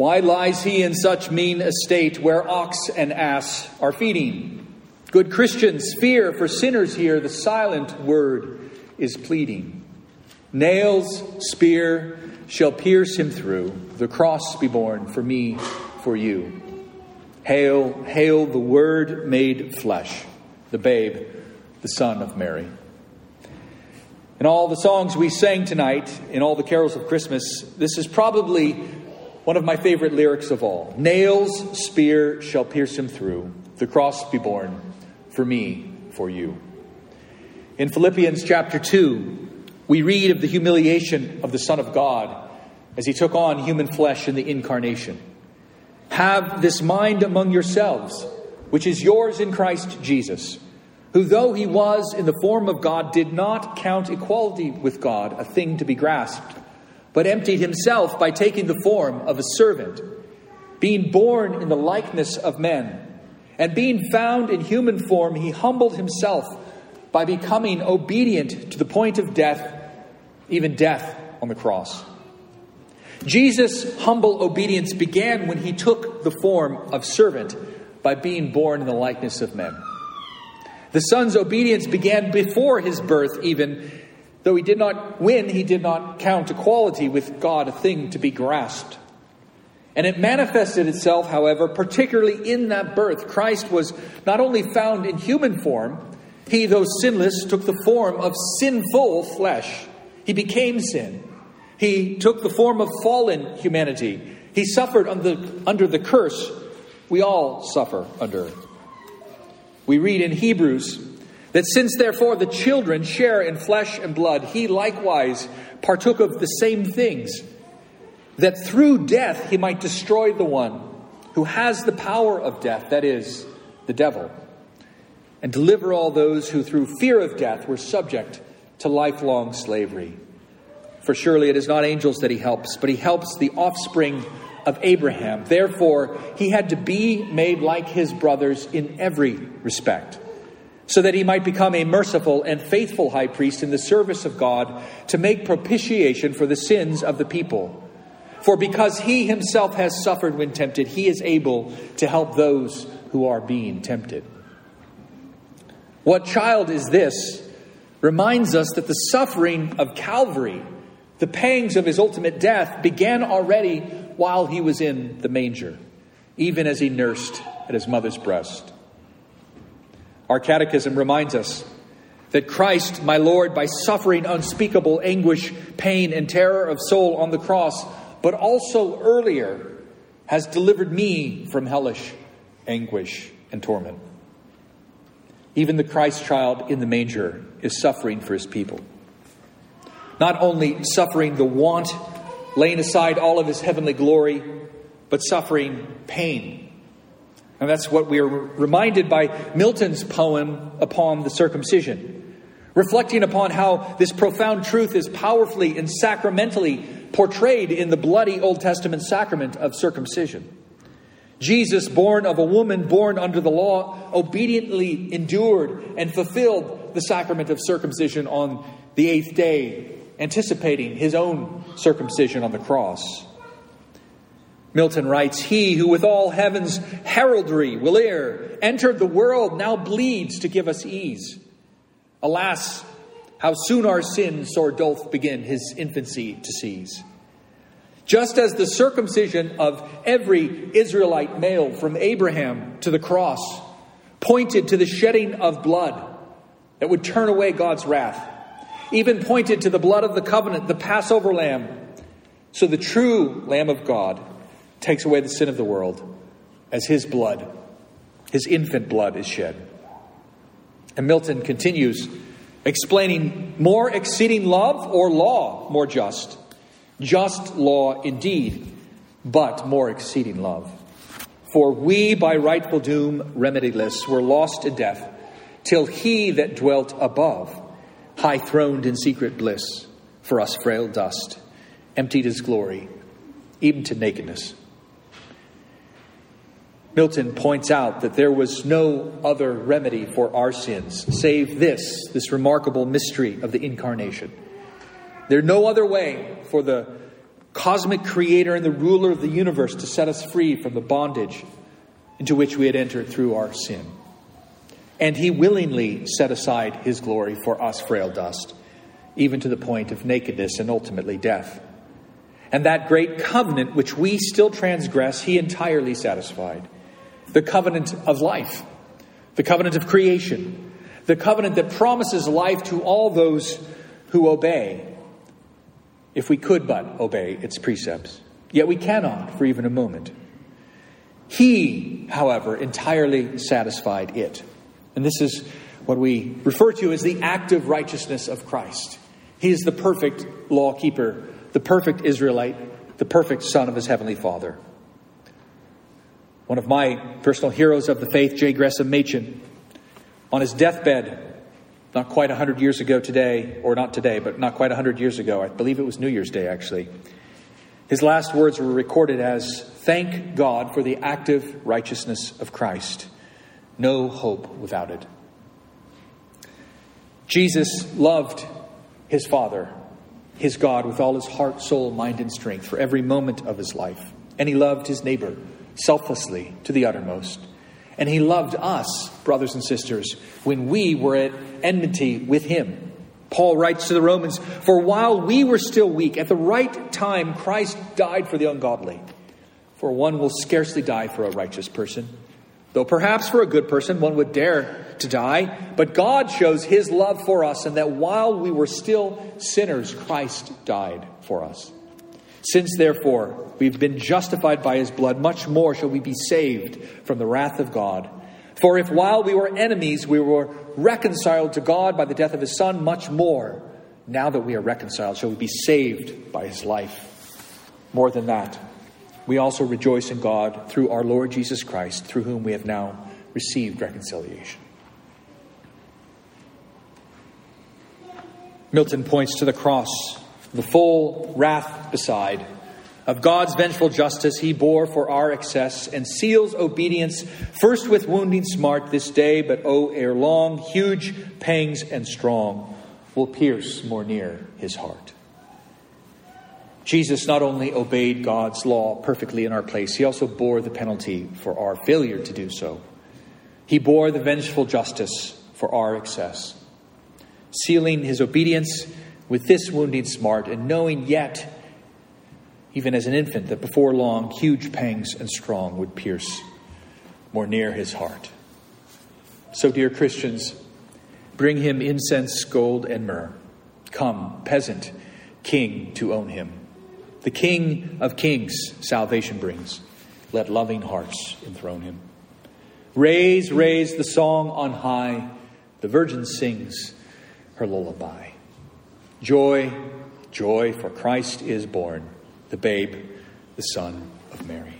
Why lies he in such mean estate where ox and ass are feeding? Good Christians, fear for sinners here, the silent word is pleading. Nails, spear shall pierce him through, the cross be borne for me, for you. Hail, hail the Word made flesh, the babe, the Son of Mary. In all the songs we sang tonight, in all the carols of Christmas, this is probably one of my favorite lyrics of all. Nails, spear shall pierce him through, the cross be borne for me, for you. In Philippians chapter 2, we read of the humiliation of the Son of God as he took on human flesh in the incarnation. Have this mind among yourselves, which is yours in Christ Jesus, who, though he was in the form of God, did not count equality with God a thing to be grasped, but emptied himself by taking the form of a servant, being born in the likeness of men. And being found in human form, he humbled himself by becoming obedient to the point of death, even death on the cross. Jesus' humble obedience began when he took the form of servant by being born in the likeness of men. The Son's obedience began before his birth, even though he did not win, he did not count equality with God a thing to be grasped. And it manifested itself, however, particularly in that birth. Christ was not only found in human form, he, though sinless, took the form of sinful flesh. He became sin. He took the form of fallen humanity. He suffered under, under the curse we all suffer under. We read in Hebrews that since therefore the children share in flesh and blood, he likewise partook of the same things, that through death he might destroy the one who has the power of death, that is, the devil, and deliver all those who through fear of death were subject to lifelong slavery. For surely it is not angels that he helps, but he helps the offspring of Abraham. Therefore, he had to be made like his brothers in every respect, so that he might become a merciful and faithful high priest in the service of God to make propitiation for the sins of the people. For because he himself has suffered when tempted, he is able to help those who are being tempted. What child is this? Reminds us that the suffering of Calvary the pangs of his ultimate death began already while he was in the manger, even as he nursed at his mother's breast. Our catechism reminds us that Christ, my Lord, by suffering unspeakable anguish, pain, and terror of soul on the cross, but also earlier, has delivered me from hellish anguish and torment. Even the Christ child in the manger is suffering for his people not only suffering the want, laying aside all of his heavenly glory, but suffering pain. And that's what we are reminded by Milton's poem upon the circumcision, reflecting upon how this profound truth is powerfully and sacramentally portrayed in the bloody Old Testament sacrament of circumcision. Jesus, born of a woman born under the law, obediently endured and fulfilled the sacrament of circumcision on the eighth day anticipating his own circumcision on the cross. Milton writes, He who with all heaven's heraldry will ere entered the world now bleeds to give us ease. Alas, how soon our sin sore doth begin his infancy to seize. Just as the circumcision of every Israelite male from Abraham to the cross pointed to the shedding of blood that would turn away God's wrath, even pointed to the blood of the covenant, the Passover lamb. So the true Lamb of God takes away the sin of the world as his blood, his infant blood, is shed. And Milton continues explaining more exceeding love or law more just. Just law indeed, but more exceeding love. For we by rightful doom remediless were lost to death, till he that dwelt above high throned in secret bliss, for us frail dust, emptied his glory, even to nakedness. Milton points out that there was no other remedy for our sins save this, this remarkable mystery of the incarnation. There's no other way for the cosmic creator and the ruler of the universe, to set us free from the bondage into which we had entered through our sin. And he willingly set aside his glory for us, frail dust, even to the point of nakedness and ultimately death. And that great covenant which we still transgress, he entirely satisfied. The covenant of life, the covenant of creation, the covenant that promises life to all those who obey, if we could but obey its precepts. Yet we cannot for even a moment. He, however, entirely satisfied it. And this is what we refer to as the active righteousness of Christ. He is the perfect law keeper, the perfect Israelite, the perfect Son of his heavenly Father. One of my personal heroes of the faith, J. Gresham Machen, on his deathbed, not quite 100 years ago today, or not today, but not quite 100 years ago, I believe it was New Year's Day actually, his last words were recorded as Thank God for the active righteousness of Christ. No hope without it. Jesus loved his Father, his God, with all his heart, soul, mind, and strength for every moment of his life. And he loved his neighbor selflessly to the uttermost. And he loved us, brothers and sisters, when we were at enmity with him. Paul writes to the Romans For while we were still weak, at the right time Christ died for the ungodly. For one will scarcely die for a righteous person, though perhaps for a good person one would dare to die. But God shows his love for us, and that while we were still sinners, Christ died for us. Since, therefore, we've been justified by his blood, much more shall we be saved from the wrath of God. For if while we were enemies, we were reconciled to God by the death of his Son, much more, now that we are reconciled, shall we be saved by his life. More than that, we also rejoice in God through our Lord Jesus Christ, through whom we have now received reconciliation. Milton points to the cross the full wrath beside. Of God's vengeful justice he bore for our excess, and seals obedience first with wounding smart this day, but oh, ere long, huge pangs and strong will pierce more near his heart. Jesus not only obeyed God's law perfectly in our place, he also bore the penalty for our failure to do so. He bore the vengeful justice for our excess, sealing his obedience with this wounding smart, and knowing yet, even as an infant, that before long huge pangs and strong would pierce more near his heart. So, dear Christians, bring him incense, gold, and myrrh. Come, peasant, king, to own him. The King of kings salvation brings. Let loving hearts enthrone him. Raise, raise the song on high. The virgin sings her lullaby. Joy, joy, for Christ is born, the babe, the Son of Mary.